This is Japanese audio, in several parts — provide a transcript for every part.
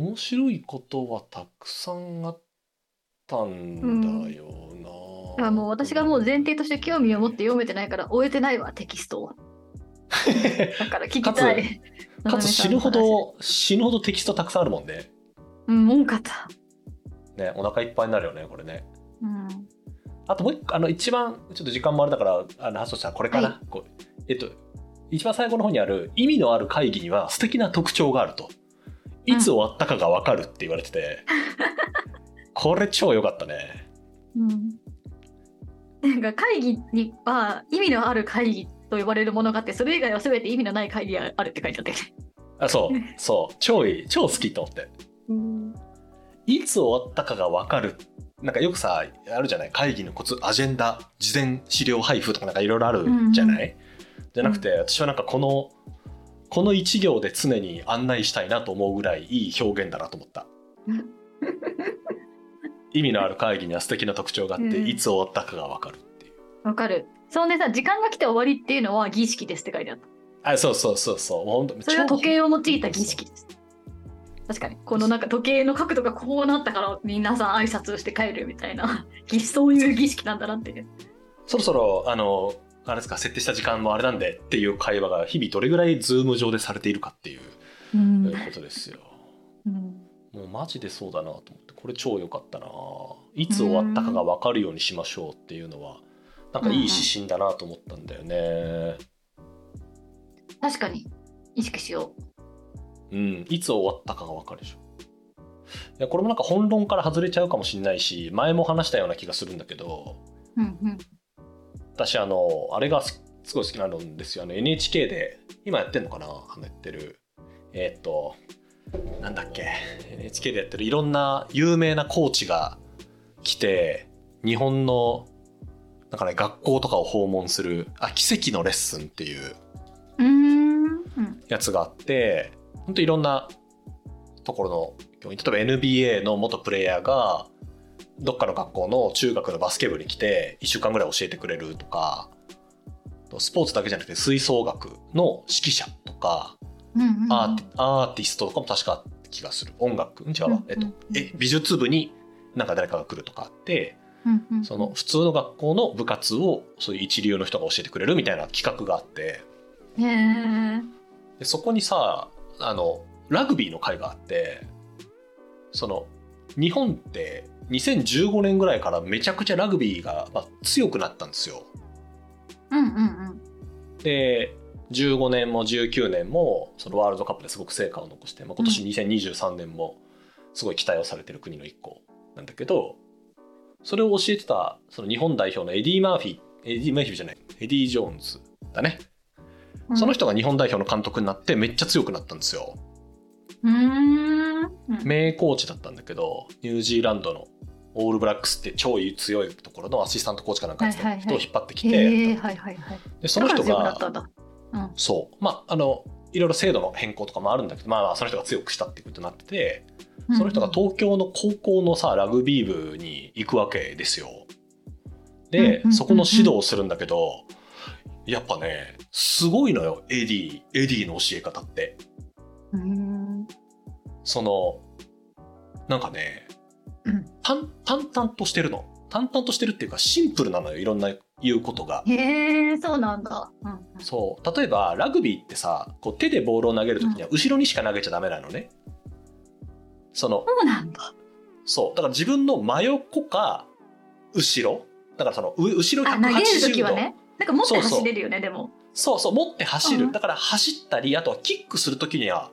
面白いことはたくさんあったんだよな、あもう私がもう前提として興味を持って読めてないから終えてないわテキストを だから聞きたい。かつ 死ぬほど死ぬほどテキストたくさんあるもんね。うん多かったねお腹いっぱいになるよねこれね。うん。あともう一個あの一番ちょっと時間もあれだからあの発想したらこれかな、はい。こうえっと一番最後の方にある意味のある会議には素敵な特徴があるといつ終わったかが分かるって言われてて、これ超良かったね。うん。なんか会議には意味のある会議と呼ばれるものがあってそれ以外は全て意味のない会議があるって書いてあって、あそうそう。超いい。超好きと思って。うん、いつ終わったかが分かる。なんかよくさあるじゃない？会議のコツアジェンダ事前資料配布とかなんかいろいろあるじゃない、じゃなくて私はなんかこのこの一行で常に案内したいなと思うぐらいいい表現だなと思った。意味のある会議には素敵な特徴があって、うん。いつ終わったかが分かるっていう。わかる。そんでさ時間が来て終わりっていうのは儀式ですって書いてあった。あそうそうそうそう。本当それは時計を用いた儀式です。確かに。このなんか時計の角度がこうなったから皆さん挨拶をして帰るみたいな。儀 そういう儀式なんだなっていう。そろそろあのあれですか設定した時間もあれなんでっていう会話が日々どれぐらいズーム上でされているかっていううんことですよ。うんもうマジでそうだなと思ってこれ超良かったないつ終わったかが分かるようにしましょうっていうのはなんかいい指針だなと思ったんだよね。確かに意識しようん、いつ終わったかが分かるでしょ。いやこれもなんか本論から外れちゃうかもしれないし前も話したような気がするんだけどう。うんうん。私あのあれがすすごい好きなんですよ。あの NHK で今やってんのかな？あのやってる。えーっとなんだっけ？NHK でやってるいろんな有名なコーチが来て日本のなんかね学校とかを訪問するあ奇跡のレッスンっていう。やつがあって本当いろんなところの例えば NBA の元プレイヤーがどっかの学校の中学のバスケ部に来て1週間ぐらい教えてくれるとかスポーツだけじゃなくて吹奏楽の指揮者とかうんうんうん。アーティストとかも確かあった気がする。音楽？うん違うわ、えっとえ美術部になんか誰かが来るとかあってうんうん。その普通の学校の部活をそういう一流の人が教えてくれるみたいな企画があって。でそこにさあのラグビーの会があってその日本って2015年ぐらいからめちゃくちゃラグビーが、まあ、強くなったんですよ。うんうんうん。で15年も19年もそのワールドカップですごく成果を残して、まあ、今年2023年もすごい期待をされてる国の一個なんだけどそれを教えてたその日本代表のエディ・マーフィーエディ・マーフィーじゃないエディ・ジョーンズだね、うんその人が日本代表の監督になってめっちゃ強くなったんですよ。名コーチだったんだけどニュージーランドのオールブラックスって超強いところのアシスタントコーチかなんかやってた人を引っ張ってきて。でその人が。そうまああのいろいろ制度の変更とかもあるんだけど、まあ、まあその人が強くしたっていうことになっててその人が東京の高校のさラグビー部に行くわけですよ。でそこの指導をするんだけどやっぱねすごいのよエディエディの教え方って。そのなんかね、うん淡淡々としてるの淡々としてるっていうかシンプルなのよいろんな言うことが。へえ、そうなんだ。うんそう例えばラグビーってさこう手でボールを投げる時には後ろにしか投げちゃダメなのね。そのそうなんだ。そうだから自分の真横か後ろだからそのう後ろあ、投げる180度ときはね。なんか持って走れるよね、でも。そうそう持って走る、うんだから走ったりあとはキックする時には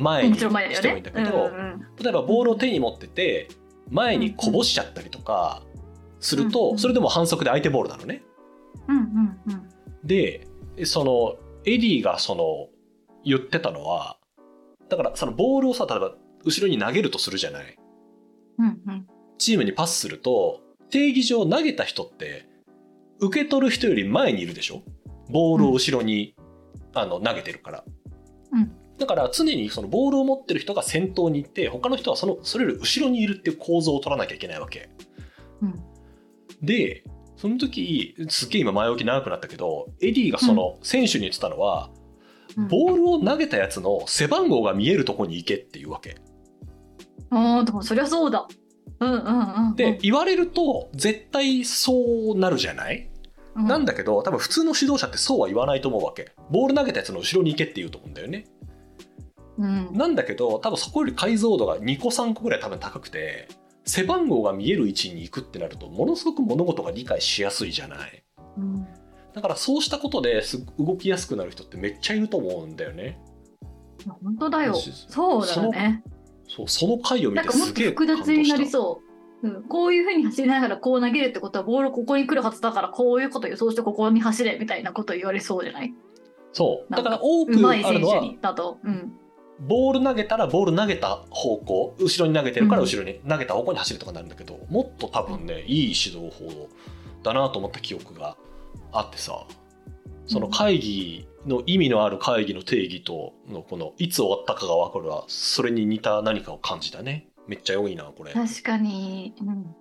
前にしてもいいんだ。けど、うんうん例えばボールを手に持ってて前にこぼしちゃったりとかするうんうんとそれでも反則で相手ボールなのね。うんうんうん。でそのエディがその言ってたのはだからそのボールをさ例えば後ろに投げるとするじゃない。うんうん。チームにパスすると定義上投げた人って受け取る人より前にいるでしょ？ボールを後ろに、あの投げてるから。うんだから常にそのボールを持ってる人が先頭に行って他の人はそのそれより後ろにいるっていう構造を取らなきゃいけないわけ。うんでその時すっげえ今前置き長くなったけどエディがその選手に言ってたのは、うんボールを投げたやつの背番号が見えるとこに行けっていうわけ。ああ、でもそりゃそうだ。うんうんうんうん。で言われると絶対そうなるじゃない、うん、なんだけど多分普通の指導者ってそうは言わないと思うわけボール投げたやつの後ろに行けって言うと思うんだよねうん。なんだけど多分そこより解像度が2個3個ぐらい多分高くて背番号が見える位置に行くってなるとものすごく物事が理解しやすいじゃないうんだからそうしたことです動きやすくなる人ってめっちゃいると思うんだよね本当だよ。しそうだよね。そうその回を見なんかもっとてすげえ複雑になりうそう。うん、こういうふうに走りながらこう投げるってことはボールここに来るはずだからこういうこと予想してここに走れみたいなこと言われそうじゃない？そうだかから多くあるのは選手にだと。うん。ボール投げたらボール投げた方向後ろに投げてるから後ろに投げた方向に走るとかになるんだけど、もっと多分ねいい指導法だなと思った記憶があってさその会議の意味のある会議の定義とのこのいつ終わったかが分かるわそれに似た何かを感じたねめっちゃ良いなこれ確かに。うん。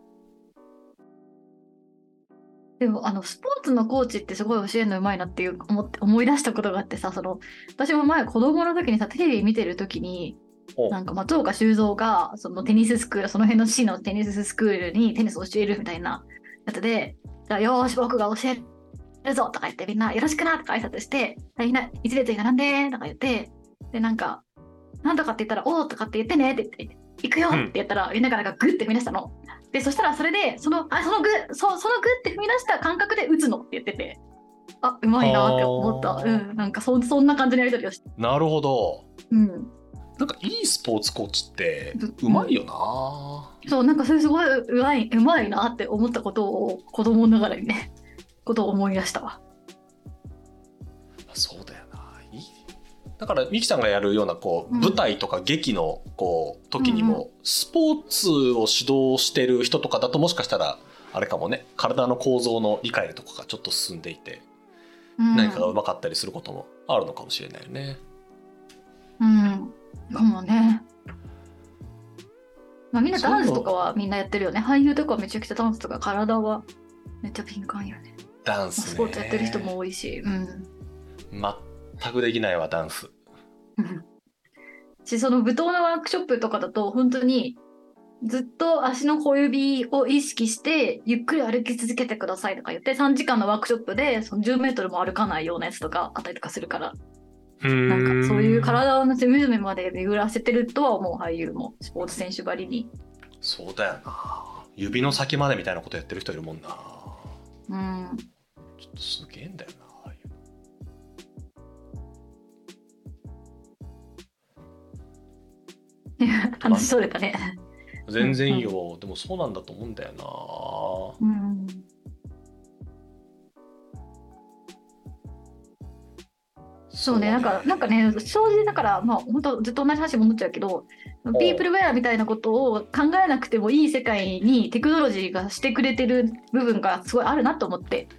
でもあのスポーツのコーチってすごい教えるのうまいなっていう思って思い出したことがあってさその私も前子供の時にさテレビ見てる時におなんか松岡修造がそのテニススクールその辺の市のテニススクールにテニスを教えるみたいなやつで「じゃあよーし僕が教えるぞ」とか言ってみんな「よろしくな」とか挨拶して「みんな一列に並んで」とか言ってでなんか「なんとかって言ったら「おー」とかって言ってねって言って「行くよ」って言ったらみんながなんかグッて踏み出したの。でそしたらそれでそのあそのグッそそのグッて踏み出した感覚で打つのって言ってて。あうまいなって思った。うん、なんかそそんな感じのやり取りをして。なるほどうん、なんかいいスポーツコーチってううまいよな、そう、なんかそれすごいうまい、うまいなって思ったことを子供ながらにね、ことを思い出したわ。だからミキさんがやるようなこううん舞台とか劇のこう時にうんもスポーツを指導してる人とかだともしかしたらあれかもね体の構造の理解とかがちょっと進んでいてうん、何かがうまかったりすることもあるのかもしれないよね。うん。かもね。まあみんなダンスとかはみんなやってるよね。俳優とかはめちゃくちゃダンスとか体はめっちゃピンカンよね。まあダンスね。スポーツやってる人も多いし。うん。全くできないわダンス。うんし、その舞踏のワークショップとかだと本当にずっと足の小指を意識してゆっくり歩き続けてくださいとか言って3時間のワークショップでその10メートルも歩かないようなやつとかあったりとかするからななんかそういう体の隅々まで巡らせてるとは思う俳優もスポーツ選手ばりに。そうだよな指の先までみたいなことやってる人いるもんなうん。ちょっとすげえんだよな 話それたね。の全然いいよ、でもそうなんだと思うんだよな。うん。そうね、なんか、なんかね、正直だから、まあ、本当ずっと同じ話戻っちゃうけど、ピープルウェアみたいなことを考えなくてもいい世界にテクノロジーがしてくれてる部分がすごいあるなと思って、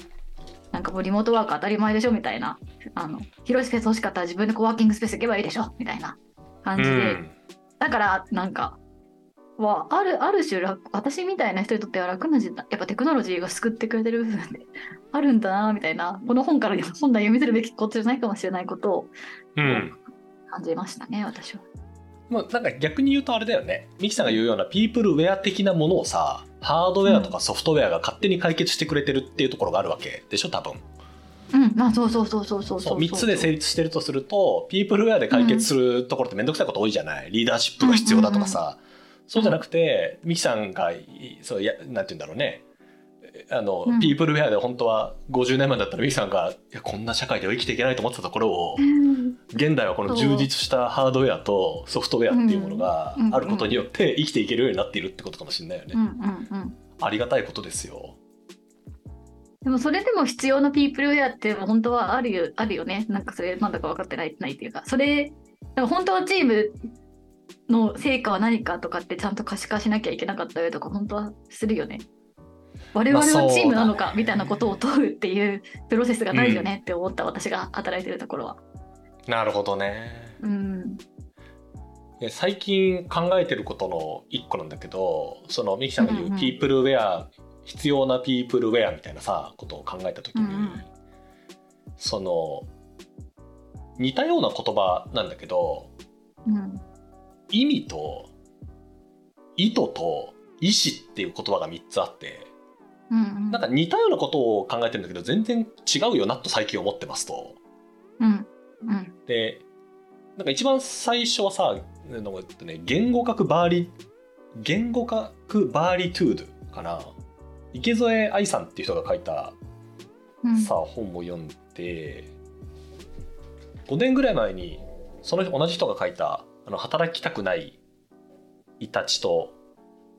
なんかもうリモートワーク当たり前でしょみたいな、あの、広いスペース欲しかったら自分でコワーキングスペース行けばいいでしょみたいな感じで、うんだから、なんか、はあるある種楽私みたいな人にとっては楽な時代やっぱテクノロジーが救ってくれてる部分であるんだなみたいな。この本から本来読み取るべきことじゃないかもしれないことをうん感じましたね私は。まあ、なんか逆に言うとあれだよね。ミキさんが言うようなピープルウェア的なものをさハードウェアとかソフトウェアが勝手に解決してくれてるっていうところがあるわけでしょ多分うん、まあそうそうそうそうそうそう3つで成立してるとするとピープルウェアで解決するところって面倒くさいこと多いじゃない。リーダーシップが必要だとかさ、そうじゃなくてミキさんがそうやなんて言うんだろうね。あの、うん。ピープルウェアで本当は50年前だったらミキさんがいやこんな社会では生きていけないと思ってたところをうん。現代はこの充実したハードウェアとソフトウェアっていうものがうんあることによって生きていけるようになっているってことかもしれないよね、うんうんうん。ありがたいことですよでもそれでも必要なピープルウェアって本当はあるよあるよね。なんかそれなんだか分かってないないっていうか、それ、でも本当はチームの成果は何かとかってちゃんと可視化しなきゃいけなかった上とか本当はするよね。我々はチームなのかみたいなことを問うっていうプロセスがないよねって思った私が働いてるところは。なるほどねうん。で最近考えてることの一個なんだけどそのミキさんが言うピープルウェア、必要なピープルウェアみたいなさことを考えた時に、うんうんその似たような言葉なんだけどうん。意味と意図と意志っていう言葉が3つあってうんうんなんか似たようなことを考えてるんだけど全然違うよなと最近思ってますと。うんうんでなんか一番最初はさね言語学バーリ言語学バーリトゥードかな池添愛さんっていう人が書いたうん。さ本を読んで5年ぐらい前にその同じ人が書いた「あの働きたくないイタチと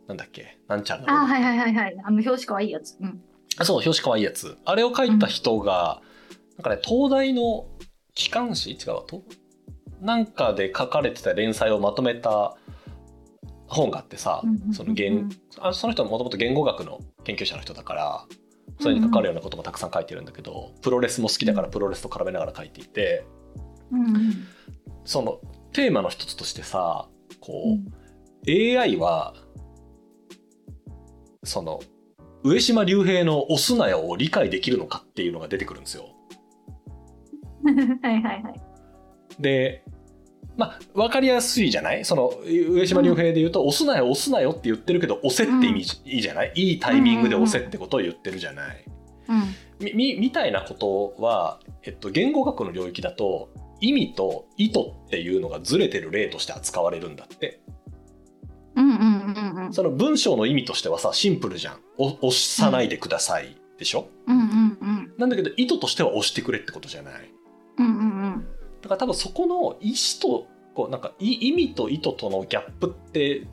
なんだっけなんちゃらあはいはいはいはい。あの表紙かわいいやつ。うん。あそう表紙かわいいやつ。あれを書いた人が、なんかね東大の機関誌違うわ。と？なんかで書かれてた連載をまとめた本があってさ、その言あその人はもともと言語学の研究者の人だからそれに関わるようなこともたくさん書いてるんだけど、プロレスも好きだからプロレスと絡めながら書いていてそのテーマの一つとしてさこう、うん。AI はその上島竜兵の「押すなよ」を理解できるのかっていうのが出てくるんですよ。はいはいはい。でまあ分かりやすいじゃない？その上島竜兵で言うと「押すなよ押すなよ」って言ってるけど「押せ」って意味じ、いいじゃない？いいタイミングで押せってことを言ってるじゃない？うん。みみみたいなことは、えっと、言語学の領域だと意味と意図っていうのがずれてる例として扱われるんだって。うんうんうんうん。その文章の意味としてはさシンプルじゃん。お押さないでください、でしょ？うんうんうん。なんだけど意図としては押してくれってことじゃない？うんうんうんだから多分そこの意思とこうなんかい意味と意図とのギャップって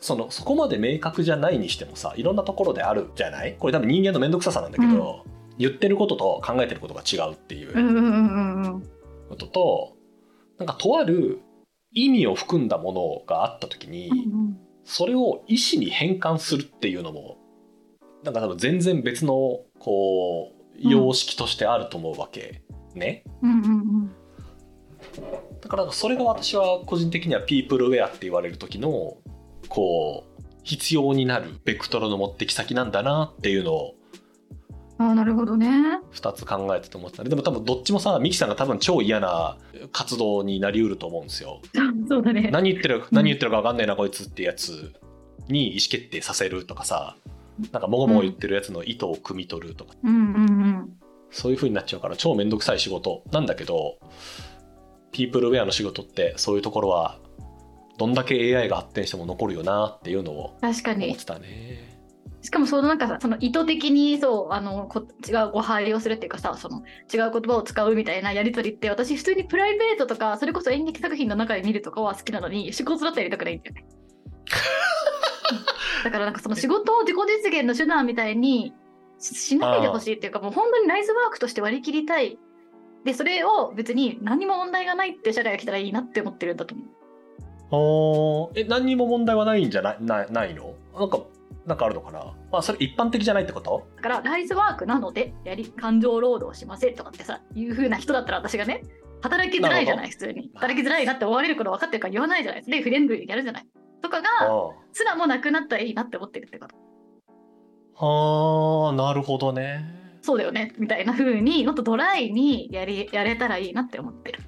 そのそこまで明確じゃないにしてもさいろんなところであるじゃない？これ多分人間の面倒くささなんだけど、言ってることと考えてることが違うっていううんうんうんうんうん。ことと、なんかとある意味を含んだものがあった時に、うん。それを意思に変換するっていうのもなんか多分全然別のこう様式としてあると思うわけ、ね。うんうんうんだからそれが私は個人的にはピープルウェアって言われる時のこう必要になるベクトルの持ってき先なんだなっていうのをなるほどね。2つ考えてて思ってたでも多分どっちもさミキさんが多分超嫌な活動になりうると思うんですよ。そうだね。何言ってる何言ってるか分かんねえなこいつってやつに意思決定させるとかさなんかもごもご言ってるやつの意図を汲み取るとか、うんうんうん。そういう風になっちゃうから超めんどくさい仕事なんだけどピープルウェアの仕事ってそういうところはどんだけ AI が発展しても残るよなっていうのを確かに思ってたね。しかもそのなんかさその意図的にそうあのこ違う誤配をするっていうかさその違う言葉を使うみたいなやり取りって私普通にプライベートとかそれこそ演劇作品の中で見るとかは好きなのに仕事だったらやりたくないんだよね。だからなんかその仕事を自己実現の手段みたいにししないでほしいっていうかもう本当にナイスワークとして割り切りたい。でそれを別に何も問題がないって社会が来たらいいなって思ってるんだと思う。あー。え何にも問題はないんじゃない？なないの？なんかなんかあるのかな？まあそれ一般的じゃないってこと？だからライズワークなのでやり感情労働しませんとかってさいう風な人だったら私がね働きづらいじゃない普通に。働きづらいなって思われること分かってるから言わないじゃない。でフレンドリーにやるじゃない。とかがあすらもなくなったらいいなって思ってるってこと。あはあなるほどね。そうだよねみたいな風にもっとドライにやりやれたらいいなって思ってる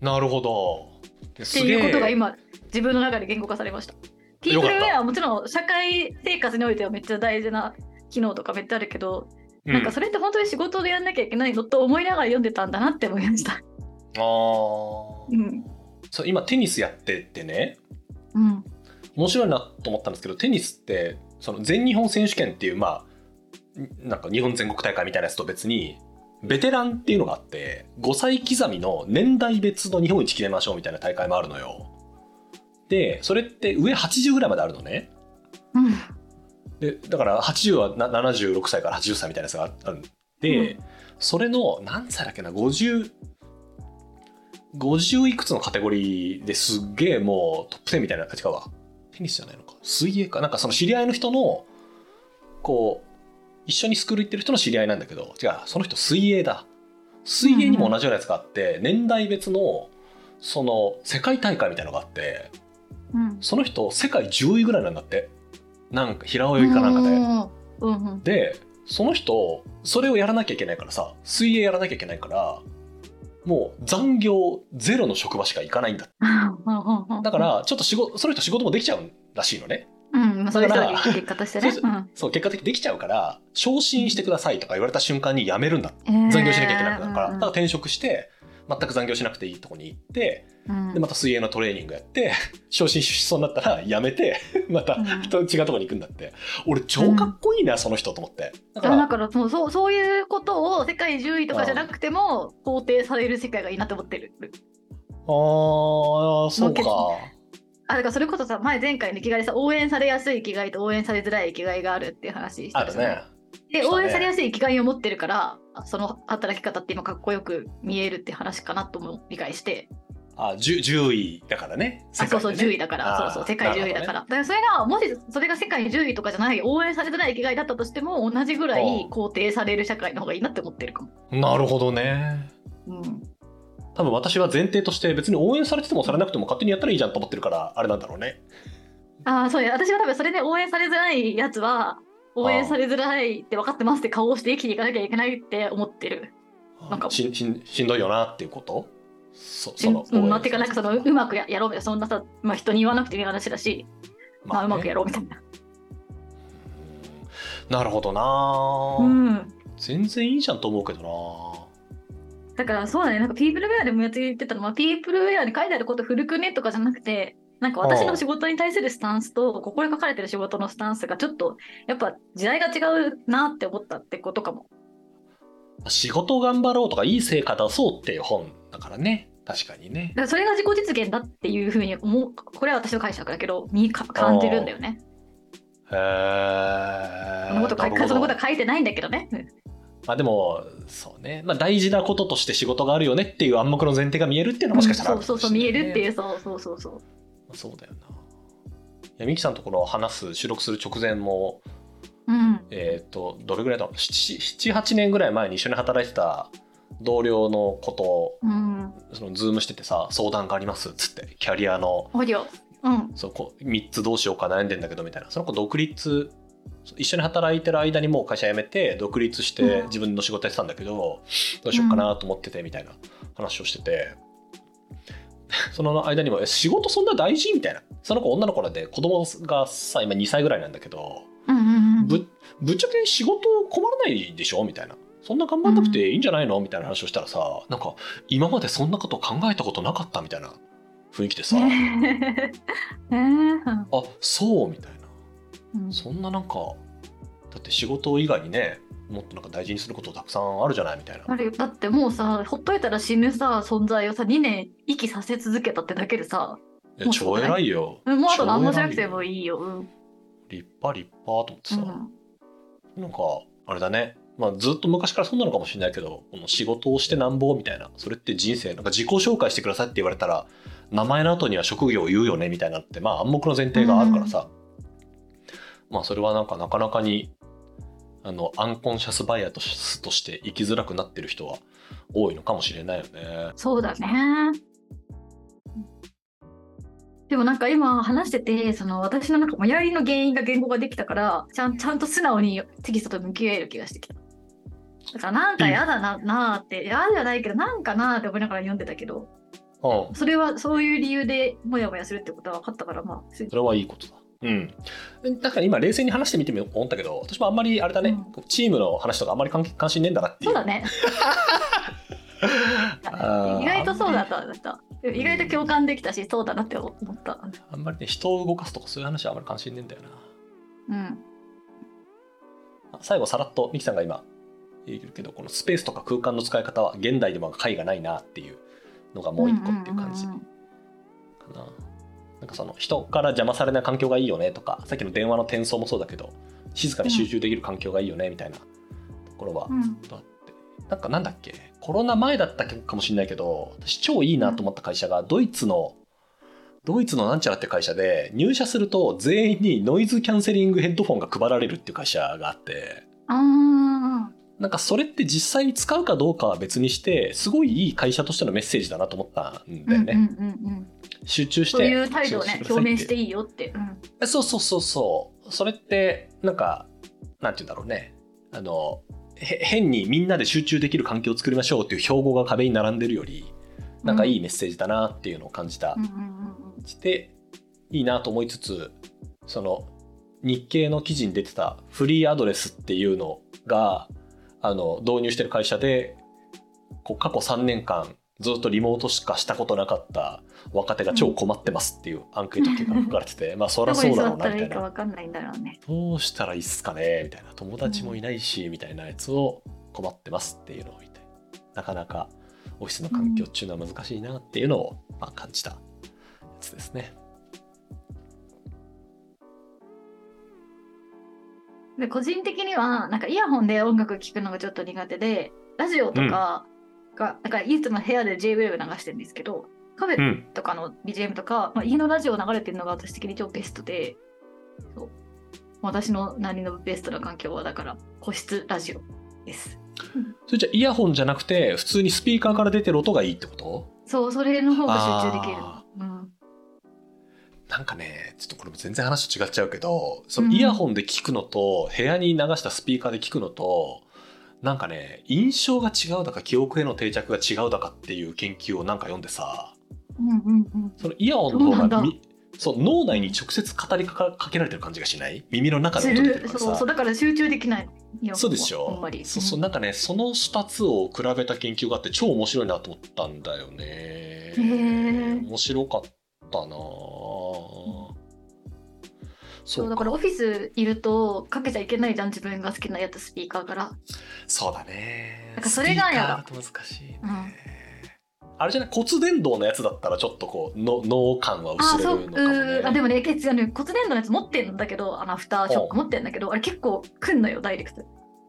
なるほど。っていうことが今自分の中で言語化されましたピープルウェアはもちろん社会生活においてはめっちゃ大事な機能とかめっちゃあるけど、なんかそれって本当に仕事でやんなきゃいけないのと思いながら読んでたんだなって思いました。ああうん。そう今テニスやってってねうん。面白いなと思ったんですけどテニスってその全日本選手権っていうまあなんか日本全国大会みたいなやつと別にベテランっていうのがあって5歳刻みの年代別の日本一決めましょうみたいな大会もあるのよ。でそれって上80ぐらいまであるのね。うん。でだから80はな76歳から80歳みたいなやつがあるんで、うそれの何歳だっけな50 50いくつのカテゴリーですっげえもうトップ10みたいなあ違うわテニスじゃないのか水泳かなんかその知り合いの人のこう一緒にスクール行ってる人の知り合いなんだけど違うその人水泳だ水泳にも同じようなやつがあって、年代別のその世界大会みたいなのがあってうん。その人世界10位ぐらいなんだってなんか平泳ぎかなんかで。うんうん。でその人それをやらなきゃいけないからさ水泳やらなきゃいけないからもう残業ゼロの職場しか行かないんだだからちょっと仕事その人仕事もできちゃうんらしいのね。うん、まあそういう人だからが結果としてね。そうう。ん。そう結果的にできちゃうから昇進してくださいとか言われた瞬間に辞めるんだ。えー残業しなきゃいけなくなるから、うん。だから転職して全く残業しなくていいとこに行ってうん。でまた水泳のトレーニングやって 昇進しそうになったら辞めて またうん。違うとこに行くんだって。俺超かっこいいな、その人と思って。だからだからそうそうそういうことを世界10位とかじゃなくても肯定される世界がいいなって思ってる。あーそうかあだからそれこそさ前前回の生きがいでさ応援されやすい生きがいと応援されづらい生きがいがあるっていう話したじで応援されやすい生きがいを持ってるからその働き方って今かっこよく見えるって話かなとも理解して。あ 10, 10位だからね。あそうそう世界でね。10位だからそうそう世界10位だから、だからそれがもしそれが世界10位とかじゃない応援されづらい生きがいだったとしても同じぐらい肯定される社会の方がいいなって思ってるかも。なるほどね。うん多分私は前提として別に応援されててもされなくても勝手にやったらいいじゃんと思ってるからあれなんだろうね。ああそうや私は多分それで応援されづらいやつは応援されづらいって分かってますって顔をして生きていかなきゃいけないって思ってる。なんかししんしんどいよなっていうこと？そしそのうんまあ、てかなんかそのうまくややろうみたいなそんなさ、まあ、人に言わなくていい話だし、まあ、うまくやろうみたいな。なるほどな、うん。全然いいじゃんと思うけどなだからそうだね、なんかピープルウェアでもやって言ってたのは、ピープルウェアに書いてあること古くねとかじゃなくて、なんか私の仕事に対するスタンスと、ここに書かれてる仕事のスタンスがちょっと、やっぱ時代が違うなって思ったってことかも。仕事頑張ろうとかいい成果出そうっていう本だからね。確かにね。だからそれが自己実現だっていうふうに思う、これは私の解釈だけど、にか感じるんだよね。へえそのこと書いそのことは書いてないんだけどね。うんまあでもそうね、まあ、大事なこととして仕事があるよねっていう暗黙の前提が見えるっていうのはもしかしたらあるかそうそうそう、見えるっていう、そうそうそうそう。そうだよないやミキさんのところ話す収録する直前もうん。えっ、とどれぐらいだろう？78年ぐらい前に一緒に働いてた同僚のことをうん。そのズームしててさ相談がありますっつってキャリアの。うん。そうこう3つどうしようか悩んでんだけどみたいなその子独立一緒に働いてる間にもう会社辞めて独立してうん。自分の仕事やってたんだけど、どうしようかなと思っててみたいな話をしてて、その間にも「え仕事そんな大事?」みたいな。その子女の子なんで子供がさ今2歳ぐらいなんだけど。ぶぶっちゃけ仕事困らないでしょみたいな。そんな頑張んなくていいんじゃないの？みたいな話をしたらさなんか今までそんなこと考えたことなかったみたいな雰囲気でさ、ね えあそうみたいなうん。そんななんかだって仕事以外にねもっとなんか大事にすることたくさんあるじゃないみたいな。あれよ。だってもうさほっといたら死ぬさ存在をさ2年息させ続けたってだけでさいや超偉いよ。もうあと何もしなくてもいいよ。うん。立派立派と思ってさ、うん。なんかあれだね。まあずっと昔からそうなのかもしれないけどこの仕事をしてなんぼみたいな。それって人生なんか自己紹介してくださいって言われたら名前の後には職業を言うよねみたいなってまあ暗黙の前提があるからさ、まあそれはなんかなかなかにあのアンコンシャスバイアとしとして生きづらくなってる人は多いのかもしれないよね。そうだね。でもなんか今話しててその私のなんかやりの原因が言語ができたからちゃんちゃんと素直にテキストと向き合える気がしてきた。だからなんか嫌だななーって嫌じゃないけどなんかなーって思いながら読んでたけどうん、それはそういう理由でモヤモヤするってことは分かったからまあすそれはいいことだ。うん。だから今冷静に話してみても思ったけど私もあんまりあれだね、チームの話とかあんまり関関心ねえんだなっていう。そうだね。意外とそうだっただった。意外と共感できたしそうだなって思った。あんまりね人を動かすとかそういう話はあんまり関心ねえんだよな。うん。最後さらっとミキさんが今言ってるけどこのスペースとか空間の使い方は現代でも解がないなっていうのがもう一個っていう感じかんんんな。なんかその人から邪魔されない環境がいいよねとかさっきの電話の転送もそうだけど静かに集中できる環境がいいよねみたいなところはうん。うんあって。なんかなんだっけ？コロナ前だったかもしれないけど私超いいなと思った会社がドイツのドイツのなんちゃらって会社で入社すると全員にノイズキャンセリングヘッドフォンが配られるっていう会社があってなんかそれって実際に使うかどうかは別にしてすごいいい会社としてのメッセージだなと思ったんだよね、集中してそういう態度をね表明していいよって。うん。えそうそうそうそう。それってなんかなんて言うんだろうね。あのへ変にみんなで集中できる環境を作りましょうっていう標語が壁に並んでるよりなんかいいメッセージだなっていうのを感じた、していいなと思いつつその日経の記事に出てたフリーアドレスっていうのがあの導入してる会社でこう過去3年間ずっとリモートしかしたことなかった若手が超困ってますっていうアンケート結果が書かれてて、まあそりゃそうだろうなみたいなわかんないんだろうね。どうしたらいいっすかねみたいな友達もいないし、みたいなやつを困ってますっていうのを見てなかなかオフィスの環境っていうのは難しいなっていうのを、まあ、感じたやつですね。で個人的にはなんかイヤホンで音楽聴くのがちょっと苦手でラジオとかが、なんかいつも部屋で JWAVE 流してるんですけどカフェとかの BGM とか、まあ、家のラジオ流れてるのが私的に超ベストでそう。私の何のベストな環境はだから個室ラジオです。それじゃイヤホンじゃなくて普通にスピーカーから出てる音がいいってこと？そうそれの方が集中できる。あ。うん。なんかねちょっとこれも全然話と違っちゃうけどそのイヤホンで聞くのと、部屋に流したスピーカーで聞くのとなんかね印象が違うだか記憶への定着が違うだかっていう研究をなんか読んでさうんうんうん。そのイヤホンの方がみそう脳内に直接語りかけられてる感じがしない？耳の中すでそうそう。だから集中できない。よそうでしょほんまり。そうそう。なんかねその2つを比べた研究があって超面白いなと思ったんだよね。面白かったなぁ。そうだからオフィスいるとかけちゃいけないじゃん自分が好きなやつスピーカーから。そうだね。なんかそれが嫌だスピーカーだと難しいね、うんあれじゃない骨伝導のやつだったらちょっとこうの脳感はあ薄れるのかもね。あでもねケツあの骨伝導のやつ持ってんだけどあのアフターショック持ってんだけどあれ結構くんのよダイレクト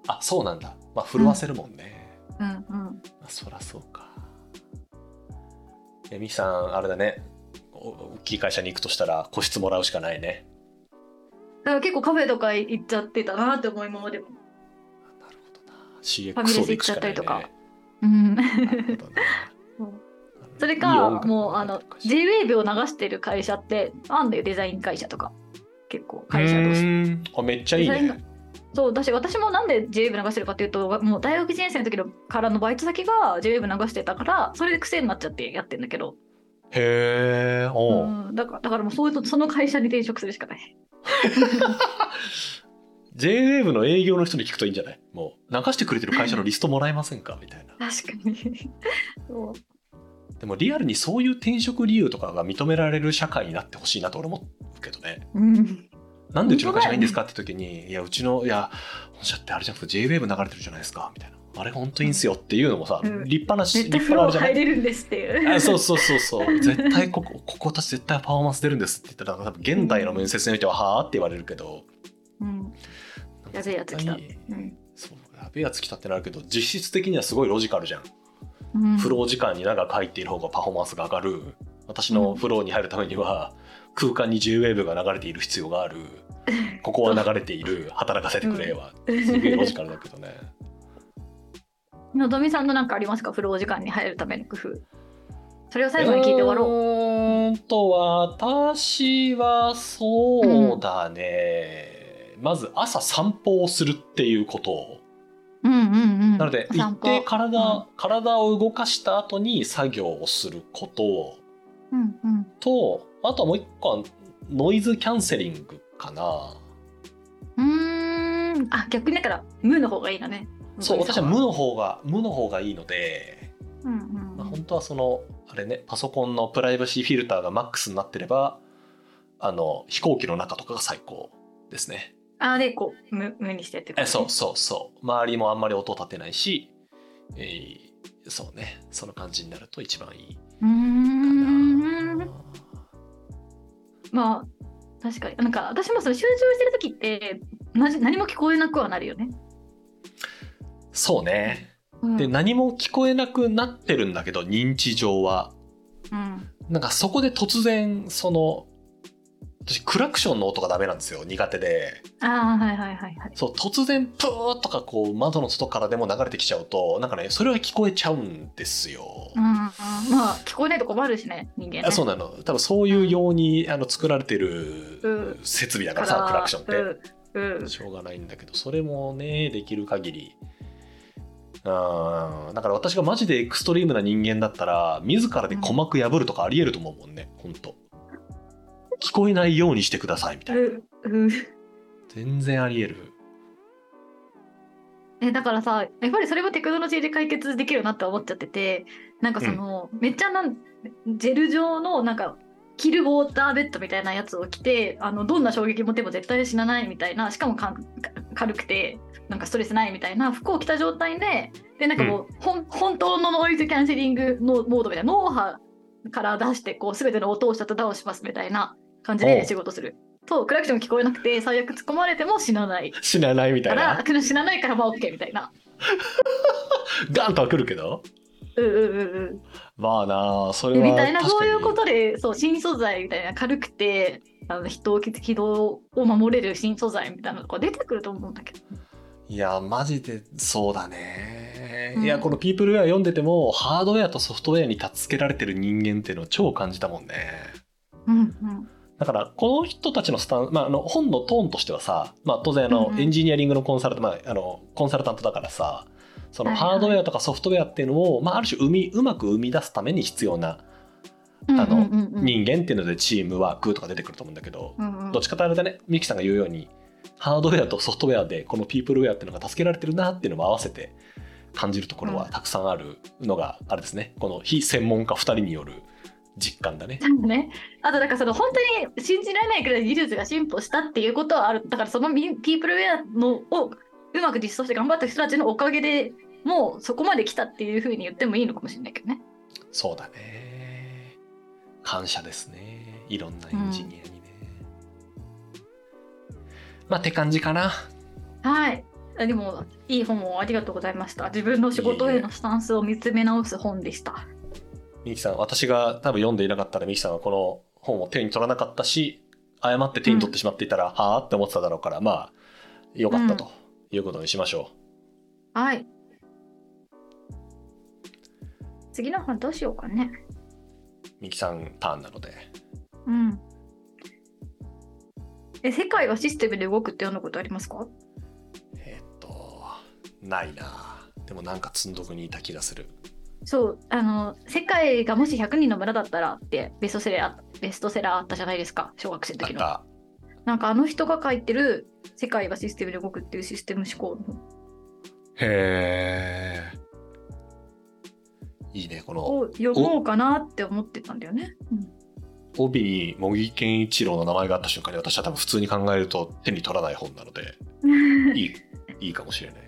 あそうなんだ。まあ震わせるもんね、うんうん。まあ、そらそうか。えみきさんあれだね。お大きい会社に行くとしたら個室もらうしかないね。だから結構カフェとか行っちゃってたなって思い今までも。なるほどな。CXO で行くしかない、ね、行っちゃったりとか。うん。なるほどねそれかもうあの JWAVE を流してる会社ってあんだよデザイン会社とか。結構会社同士。うーんあめっちゃいいね。そう私私もなんで JWAVE 流してるかっていうともう大学1年生の時のからのバイト先が JWAVE 流してたからそれで癖になっちゃってやってんだけど、へえおう、うん、だからだからもうそういうとその会社に転職するしかない。JWAVE の営業の人に聞くといいんじゃない？もう流してくれてる会社のリストもらえませんか？みたいな。確かに。そうでもリアルにそういう転職理由とかが認められる社会になってほしいなと俺思うけどね。うん。なんでうちの会社がいいんですかって時に、いやうちのいや本社ってあれじゃなくて JWAVE 流れてるじゃないですかみたいな。あれ本当いいんすよっていうのもさ、うん。立派なし立派なあれじゃない入れるんですっていう。あそうそうそうそう。絶対ここここたち絶対パフォーマンス出るんですって言ったら多分現代の面接においてははあって言われるけど。うん。やべえやつ来た。うん。そうやべえやつ来たってなるけど実質的にはすごいロジカルじゃんフロー時間に長く入っている方がパフォーマンスが上がる。私のフローに入るためには空間に JWAVE が流れている必要がある。ここは流れている。働かせてくれは。すげえロジカルだけどね。のぞみさんのなんかありますか？フロー時間に入るための工夫。それを最後に聞いて終わろう。うーんと私はそうだね、まず朝散歩をするっていうこと。をうんうんうん。なので行っ散歩て体,、うん体を動かした後に作業をすることうんうん。とあとはもう一個はノイズキャンセリングかなうーん。あ逆にだから無の方がいいのね。そう私は無の。の方が無の方がいいので、うんうんまあ、本当はそのあれねパソコンのプライバシーフィルターがマックスになってればあの飛行機の中とかが最高ですねあでこう無無にしてってこと、ね。えそうそうそう。周りもあんまり音立てないし、えーそうね。その感じになると一番いいかうーん。なまあ確かに。なんか私もその集中してる時って何も聞こえなくはなるよね。そうね。うん、で何も聞こえなくなってるんだけど認知上は。うん、なんかそこで突然その私クラクションの音がダメなんですよ苦手で。ああはいはいはいはい。そう突然プーとかこう窓の外からでも流れてきちゃうとなんかねそれは聞こえちゃうんですよ、うんうん、まあ聞こえないと困るしね人間ね。あそうなの。多分そういうようにあの作られてるうん。設備だからさ、クラクションって、うん。うん。しょうがないんだけどそれもねできる限り。あーだから私がマジでエクストリームな人間だったら自らで鼓膜破るとかありえると思うもんね、ほんと聞こえないようにしてくださいみたいな。うう全然ありえる。えだからさやっぱりそれもテクノロジーで解決できるなって思っちゃっててなんかその、めっちゃなんジェル状のなんかキルウォーターベッドみたいなやつを着てあのどんな衝撃もでも絶対死なないみたいなしかもか軽くてなんかストレスないみたいな服を着た状態ででなんかもう、ほん。本当のノイズキャンセリングのモードみたいな脳波から出してこう全ての音をシャットダウンしますみたいな感じで仕事する。とクラクション聞こえなくて最悪突っ込まれても死なない。死なないみたかいな。ら死なないからまあ OK みたいな。ガンとは来るけど。うんうんうんうん。まあなあそれはみたいなそういうことでそう新素材みたいな軽くてあの人を軌道を守れる新素材みたいなのが出てくると思うんだけど。いやマジでそうだね、うん。いやこの「ピープルウェア」読んでてもハードウェアとソフトウェアに助けられてる人間っていうのを超感じたもんね。うんうんだからこの人たちのスタン、まあ、あの本のトーンとしてはさ、まあ、当然あの、エンジニアリングのコンサルタ、まあ、あのコンサルタントだからさそのハードウェアとかソフトウェアっていうのを、まあ、ある種生みうまく生み出すために必要なうんあの人間っていうのでチームワークとか出てくると思うんだけど、どっちかというとあれだねミキさんが言うようにハードウェアとソフトウェアでこのピープルウェアっていうのが助けられてるなっていうのも合わせて感じるところはたくさんあるのがあれですね。この非専門家2人による実感だね。ね、あとだからその本当に信じられないくらい技術が進歩したっていうことはあるだからそのミピープルウェアのをうまく実装して頑張った人たちのおかげでもうそこまで来たっていうふうに言ってもいいのかもしれないけどね。そうだね感謝ですねいろんなエンジニアにね。まあって感じかな。はい。あでもいい本をありがとうございました。自分の仕事へのスタンスを見つめ直す本でした。ミキさん私が多分読んでいなかったらミキさんはこの本を手に取らなかったし誤って手に取ってしまっていたら、はあって思ってただろうからまあよかったということにしましょはい。次の本どうしようかね。う。ミキさんターンなので。うん。え、世界はシステムで動くって読んだことありますか？えーっとないなでもなんか積んどくにいた気がする。そう、あの、世界がもし100人の村だったらってベストセラー、ベストセラーあったじゃないですか、小学生の時の。なんかあの人が書いてる世界がシステムで動くっていうシステム思考の本へえ。いいねこのを読もうかなって思ってたんだよね。うん帯に茂木健一郎の名前があった瞬間に私は多分普通に考えると手に取らない本なので いいいいかもしれない。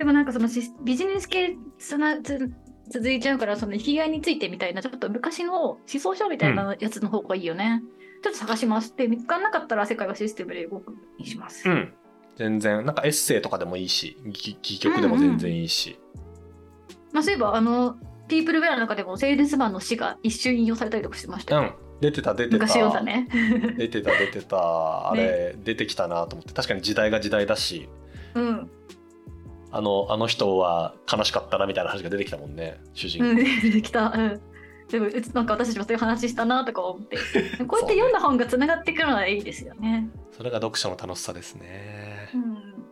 でもなんかそのビジネス系つなつ続いちゃうからその生きがいについてみたいなちょっと昔の思想書みたいなやつの方がいいよね。ちょっと探しますって見つからなかったら世界はシステムで動くにします。うん。全然。なんかエッセイとかでもいいし戯戯曲でも全然いいし、まあ、そういえばあのピープルウェアの中でもセールスマンの詩が一瞬引用されたりとかしてましたよ、うん、出てた出てた。昔読んだね。出てた出てた。あれ、出てきたなと思って。確かに時代が時代だし。うん。あのあの人は悲しかったなみたいな話が出てきたもんね主人公、うん、出てきた。うん。でもなんか私たちもそういう話したなとか思って。こうやって読んだ本がつながってくるのはいいですよね。それが読書の楽しさですね、うん。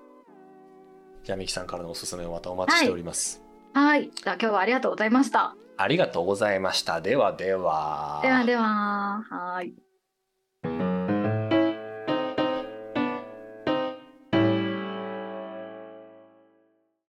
じゃあミキさんからのおすすめをまたお待ちしております、はい。じゃあ今日はありがとうございました。ありがとうございましたではではではでは。はーい。